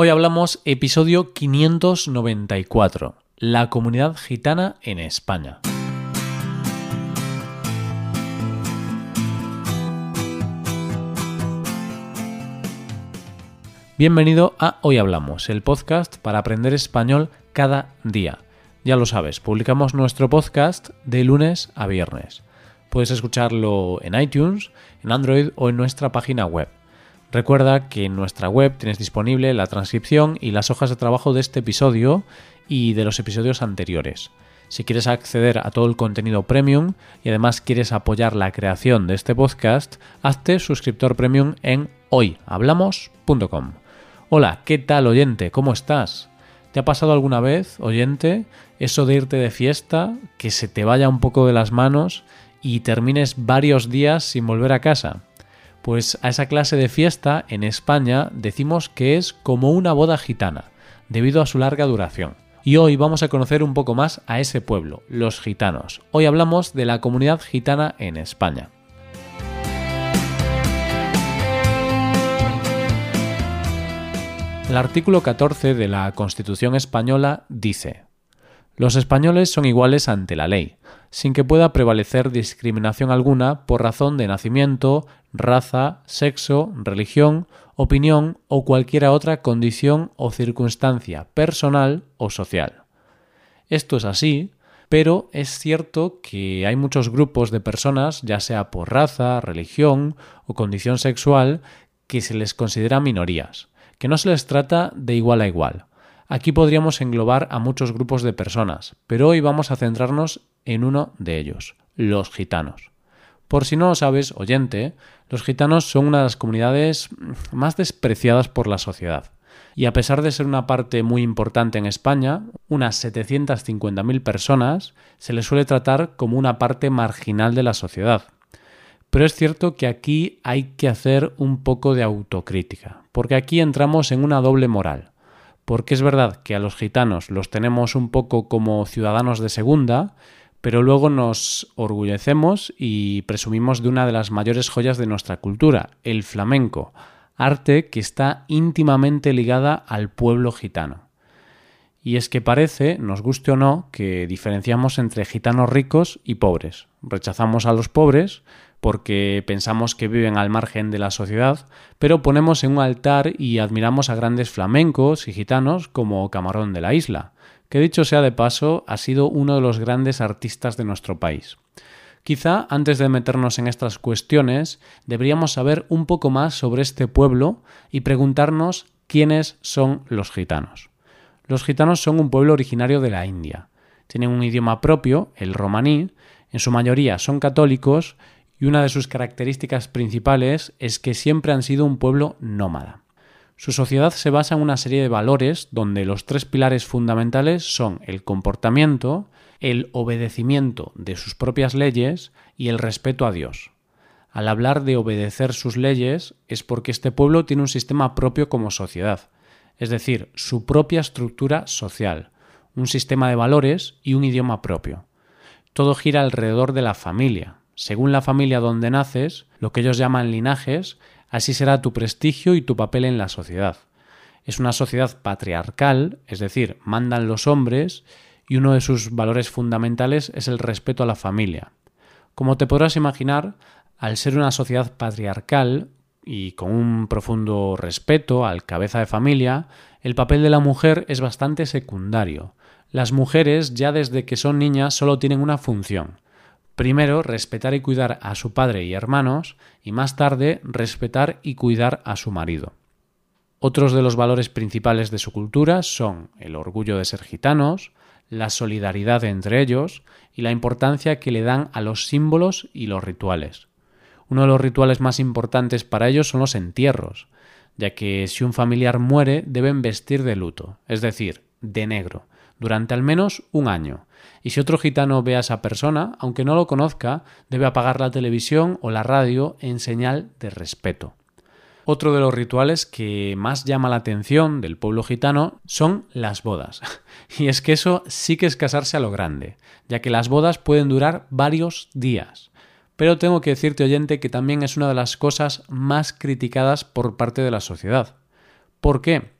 Hoy hablamos episodio 594, la comunidad gitana en España. Bienvenido a Hoy Hablamos, el podcast para aprender español cada día. Ya lo sabes, publicamos nuestro podcast de lunes a viernes. Puedes escucharlo en iTunes, en Android o en nuestra página web. Recuerda que en nuestra web tienes disponible la transcripción y las hojas de trabajo de este episodio y de los episodios anteriores. Si quieres acceder a todo el contenido premium y además quieres apoyar la creación de este podcast, hazte suscriptor premium en hoyhablamos.com. Hola, ¿qué tal oyente? ¿Cómo estás? ¿Te ha pasado alguna vez, oyente, eso de irte de fiesta, que se te vaya un poco de las manos y termines varios días sin volver a casa? Pues a esa clase de fiesta en España decimos que es como una boda gitana, debido a su larga duración. Y hoy vamos a conocer un poco más a ese pueblo, los gitanos. Hoy hablamos de la comunidad gitana en España. El artículo 14 de la Constitución española dice, Los españoles son iguales ante la ley, sin que pueda prevalecer discriminación alguna por razón de nacimiento, raza, sexo, religión, opinión o cualquier otra condición o circunstancia personal o social. Esto es así, pero es cierto que hay muchos grupos de personas, ya sea por raza, religión o condición sexual, que se les considera minorías, que no se les trata de igual a igual. Aquí podríamos englobar a muchos grupos de personas, pero hoy vamos a centrarnos en uno de ellos, los gitanos. Por si no lo sabes, oyente, los gitanos son una de las comunidades más despreciadas por la sociedad. Y a pesar de ser una parte muy importante en España, unas 750.000 personas, se les suele tratar como una parte marginal de la sociedad. Pero es cierto que aquí hay que hacer un poco de autocrítica, porque aquí entramos en una doble moral porque es verdad que a los gitanos los tenemos un poco como ciudadanos de segunda, pero luego nos orgullecemos y presumimos de una de las mayores joyas de nuestra cultura, el flamenco, arte que está íntimamente ligada al pueblo gitano. Y es que parece, nos guste o no, que diferenciamos entre gitanos ricos y pobres. Rechazamos a los pobres porque pensamos que viven al margen de la sociedad, pero ponemos en un altar y admiramos a grandes flamencos y gitanos como Camarón de la Isla, que dicho sea de paso ha sido uno de los grandes artistas de nuestro país. Quizá antes de meternos en estas cuestiones deberíamos saber un poco más sobre este pueblo y preguntarnos quiénes son los gitanos. Los gitanos son un pueblo originario de la India. Tienen un idioma propio, el romaní, en su mayoría son católicos y una de sus características principales es que siempre han sido un pueblo nómada. Su sociedad se basa en una serie de valores donde los tres pilares fundamentales son el comportamiento, el obedecimiento de sus propias leyes y el respeto a Dios. Al hablar de obedecer sus leyes es porque este pueblo tiene un sistema propio como sociedad, es decir, su propia estructura social, un sistema de valores y un idioma propio. Todo gira alrededor de la familia, según la familia donde naces, lo que ellos llaman linajes, así será tu prestigio y tu papel en la sociedad. Es una sociedad patriarcal, es decir, mandan los hombres, y uno de sus valores fundamentales es el respeto a la familia. Como te podrás imaginar, al ser una sociedad patriarcal y con un profundo respeto al cabeza de familia, el papel de la mujer es bastante secundario. Las mujeres ya desde que son niñas solo tienen una función, Primero, respetar y cuidar a su padre y hermanos, y más tarde, respetar y cuidar a su marido. Otros de los valores principales de su cultura son el orgullo de ser gitanos, la solidaridad entre ellos y la importancia que le dan a los símbolos y los rituales. Uno de los rituales más importantes para ellos son los entierros, ya que si un familiar muere deben vestir de luto, es decir, de negro, durante al menos un año. Y si otro gitano ve a esa persona, aunque no lo conozca, debe apagar la televisión o la radio en señal de respeto. Otro de los rituales que más llama la atención del pueblo gitano son las bodas. Y es que eso sí que es casarse a lo grande, ya que las bodas pueden durar varios días. Pero tengo que decirte, oyente, que también es una de las cosas más criticadas por parte de la sociedad. ¿Por qué?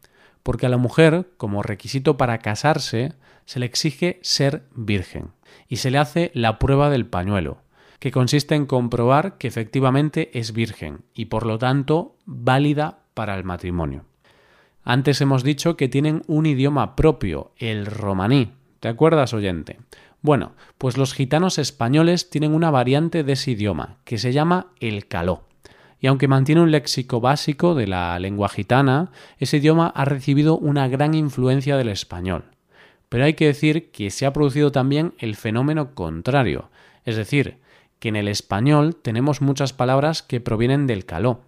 porque a la mujer, como requisito para casarse, se le exige ser virgen y se le hace la prueba del pañuelo, que consiste en comprobar que efectivamente es virgen y por lo tanto válida para el matrimonio. Antes hemos dicho que tienen un idioma propio, el romaní. ¿Te acuerdas, oyente? Bueno, pues los gitanos españoles tienen una variante de ese idioma, que se llama el caló. Y aunque mantiene un léxico básico de la lengua gitana, ese idioma ha recibido una gran influencia del español. Pero hay que decir que se ha producido también el fenómeno contrario, es decir, que en el español tenemos muchas palabras que provienen del caló.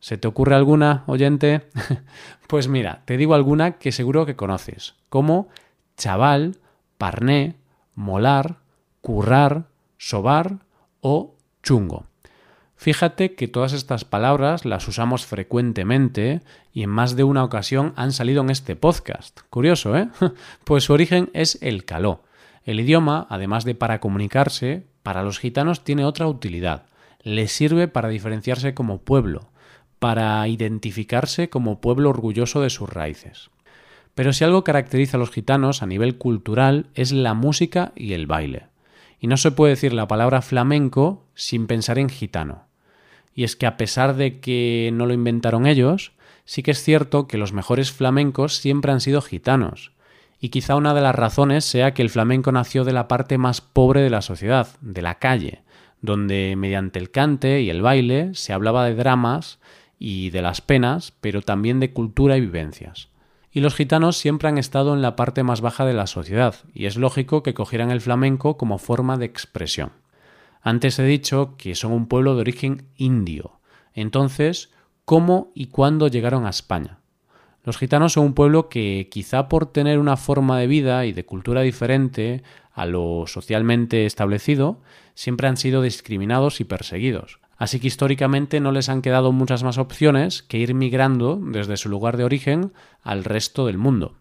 ¿Se te ocurre alguna, oyente? pues mira, te digo alguna que seguro que conoces, como chaval, parné, molar, currar, sobar o chungo. Fíjate que todas estas palabras las usamos frecuentemente y en más de una ocasión han salido en este podcast. Curioso, ¿eh? Pues su origen es el caló. El idioma, además de para comunicarse, para los gitanos tiene otra utilidad. Les sirve para diferenciarse como pueblo, para identificarse como pueblo orgulloso de sus raíces. Pero si algo caracteriza a los gitanos a nivel cultural es la música y el baile. Y no se puede decir la palabra flamenco sin pensar en gitano. Y es que a pesar de que no lo inventaron ellos, sí que es cierto que los mejores flamencos siempre han sido gitanos. Y quizá una de las razones sea que el flamenco nació de la parte más pobre de la sociedad, de la calle, donde mediante el cante y el baile se hablaba de dramas y de las penas, pero también de cultura y vivencias. Y los gitanos siempre han estado en la parte más baja de la sociedad, y es lógico que cogieran el flamenco como forma de expresión. Antes he dicho que son un pueblo de origen indio. Entonces, ¿cómo y cuándo llegaron a España? Los gitanos son un pueblo que, quizá por tener una forma de vida y de cultura diferente a lo socialmente establecido, siempre han sido discriminados y perseguidos. Así que históricamente no les han quedado muchas más opciones que ir migrando desde su lugar de origen al resto del mundo.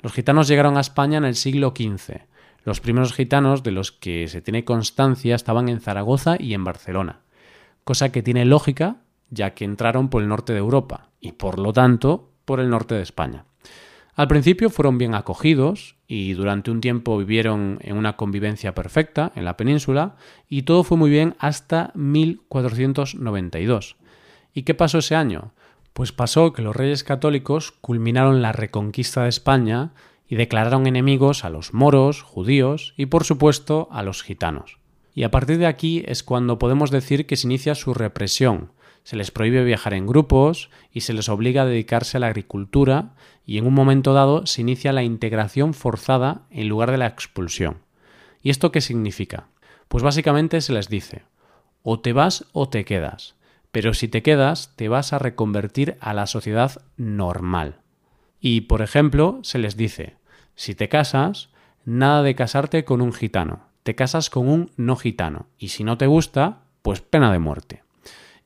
Los gitanos llegaron a España en el siglo XV, los primeros gitanos de los que se tiene constancia estaban en Zaragoza y en Barcelona, cosa que tiene lógica ya que entraron por el norte de Europa y por lo tanto por el norte de España. Al principio fueron bien acogidos y durante un tiempo vivieron en una convivencia perfecta en la península y todo fue muy bien hasta 1492. ¿Y qué pasó ese año? Pues pasó que los reyes católicos culminaron la reconquista de España y declararon enemigos a los moros, judíos y por supuesto a los gitanos. Y a partir de aquí es cuando podemos decir que se inicia su represión. Se les prohíbe viajar en grupos y se les obliga a dedicarse a la agricultura y en un momento dado se inicia la integración forzada en lugar de la expulsión. ¿Y esto qué significa? Pues básicamente se les dice o te vas o te quedas, pero si te quedas te vas a reconvertir a la sociedad normal. Y, por ejemplo, se les dice si te casas, nada de casarte con un gitano, te casas con un no gitano, y si no te gusta, pues pena de muerte.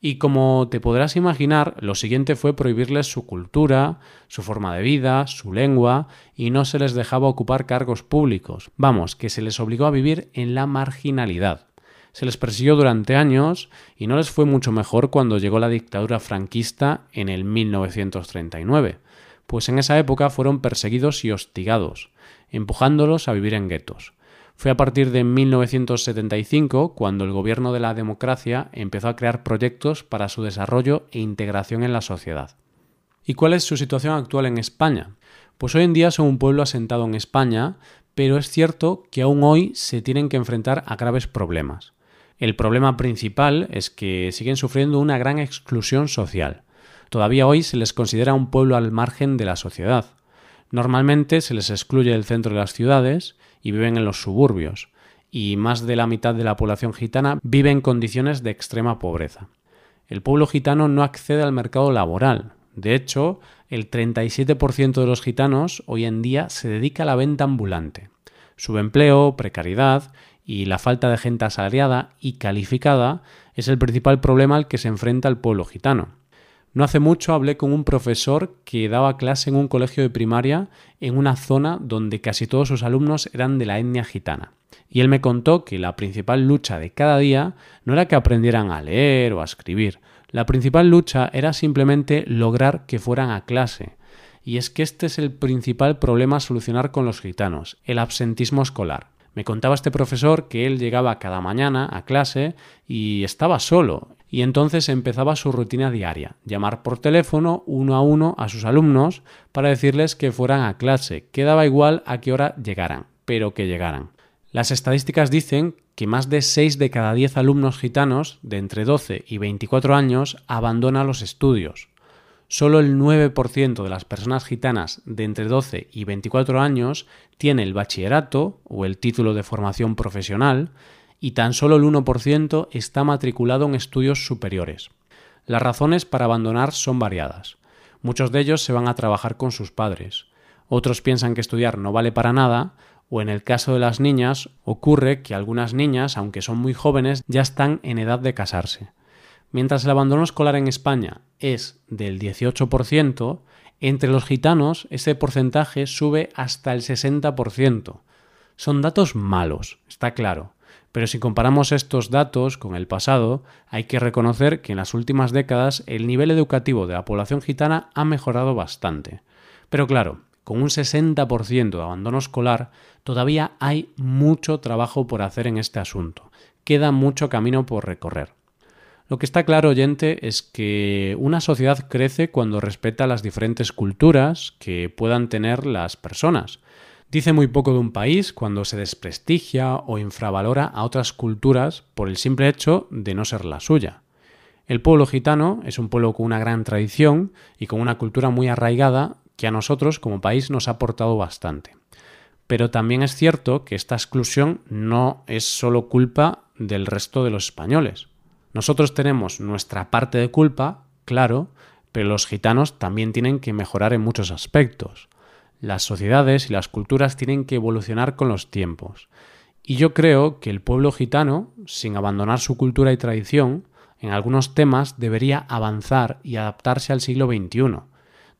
Y como te podrás imaginar, lo siguiente fue prohibirles su cultura, su forma de vida, su lengua, y no se les dejaba ocupar cargos públicos. Vamos, que se les obligó a vivir en la marginalidad. Se les persiguió durante años y no les fue mucho mejor cuando llegó la dictadura franquista en el 1939 pues en esa época fueron perseguidos y hostigados, empujándolos a vivir en guetos. Fue a partir de 1975 cuando el gobierno de la democracia empezó a crear proyectos para su desarrollo e integración en la sociedad. ¿Y cuál es su situación actual en España? Pues hoy en día son un pueblo asentado en España, pero es cierto que aún hoy se tienen que enfrentar a graves problemas. El problema principal es que siguen sufriendo una gran exclusión social. Todavía hoy se les considera un pueblo al margen de la sociedad. Normalmente se les excluye del centro de las ciudades y viven en los suburbios, y más de la mitad de la población gitana vive en condiciones de extrema pobreza. El pueblo gitano no accede al mercado laboral. De hecho, el 37% de los gitanos hoy en día se dedica a la venta ambulante. Subempleo, precariedad y la falta de gente asalariada y calificada es el principal problema al que se enfrenta el pueblo gitano. No hace mucho hablé con un profesor que daba clase en un colegio de primaria en una zona donde casi todos sus alumnos eran de la etnia gitana. Y él me contó que la principal lucha de cada día no era que aprendieran a leer o a escribir. La principal lucha era simplemente lograr que fueran a clase. y es que este es el principal problema a solucionar con los gitanos, el absentismo escolar. Me contaba este profesor que él llegaba cada mañana a clase y estaba solo, y entonces empezaba su rutina diaria, llamar por teléfono uno a uno a sus alumnos para decirles que fueran a clase, que daba igual a qué hora llegaran, pero que llegaran. Las estadísticas dicen que más de 6 de cada 10 alumnos gitanos de entre 12 y 24 años abandonan los estudios. Solo el 9% de las personas gitanas de entre 12 y 24 años tiene el bachillerato o el título de formación profesional y tan solo el 1% está matriculado en estudios superiores. Las razones para abandonar son variadas. Muchos de ellos se van a trabajar con sus padres. Otros piensan que estudiar no vale para nada o en el caso de las niñas ocurre que algunas niñas, aunque son muy jóvenes, ya están en edad de casarse. Mientras el abandono escolar en España es del 18%, entre los gitanos ese porcentaje sube hasta el 60%. Son datos malos, está claro, pero si comparamos estos datos con el pasado, hay que reconocer que en las últimas décadas el nivel educativo de la población gitana ha mejorado bastante. Pero claro, con un 60% de abandono escolar, todavía hay mucho trabajo por hacer en este asunto. Queda mucho camino por recorrer. Lo que está claro, oyente, es que una sociedad crece cuando respeta las diferentes culturas que puedan tener las personas. Dice muy poco de un país cuando se desprestigia o infravalora a otras culturas por el simple hecho de no ser la suya. El pueblo gitano es un pueblo con una gran tradición y con una cultura muy arraigada que a nosotros como país nos ha aportado bastante. Pero también es cierto que esta exclusión no es solo culpa del resto de los españoles. Nosotros tenemos nuestra parte de culpa, claro, pero los gitanos también tienen que mejorar en muchos aspectos. Las sociedades y las culturas tienen que evolucionar con los tiempos. Y yo creo que el pueblo gitano, sin abandonar su cultura y tradición, en algunos temas debería avanzar y adaptarse al siglo XXI,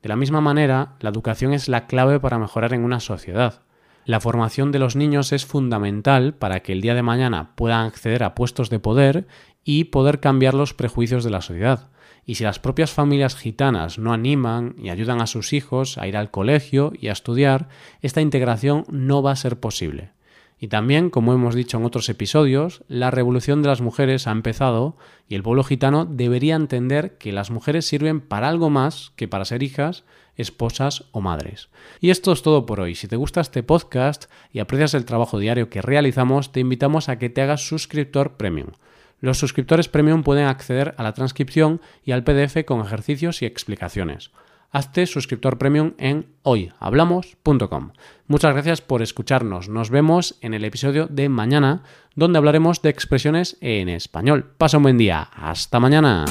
de la misma manera, la educación es la clave para mejorar en una sociedad. La formación de los niños es fundamental para que el día de mañana puedan acceder a puestos de poder y poder cambiar los prejuicios de la sociedad. Y si las propias familias gitanas no animan y ayudan a sus hijos a ir al colegio y a estudiar, esta integración no va a ser posible. Y también, como hemos dicho en otros episodios, la revolución de las mujeres ha empezado y el pueblo gitano debería entender que las mujeres sirven para algo más que para ser hijas, esposas o madres. Y esto es todo por hoy. Si te gusta este podcast y aprecias el trabajo diario que realizamos, te invitamos a que te hagas suscriptor premium. Los suscriptores premium pueden acceder a la transcripción y al PDF con ejercicios y explicaciones hazte suscriptor premium en hoyhablamos.com. Muchas gracias por escucharnos. Nos vemos en el episodio de mañana, donde hablaremos de expresiones en español. Pasa un buen día. Hasta mañana.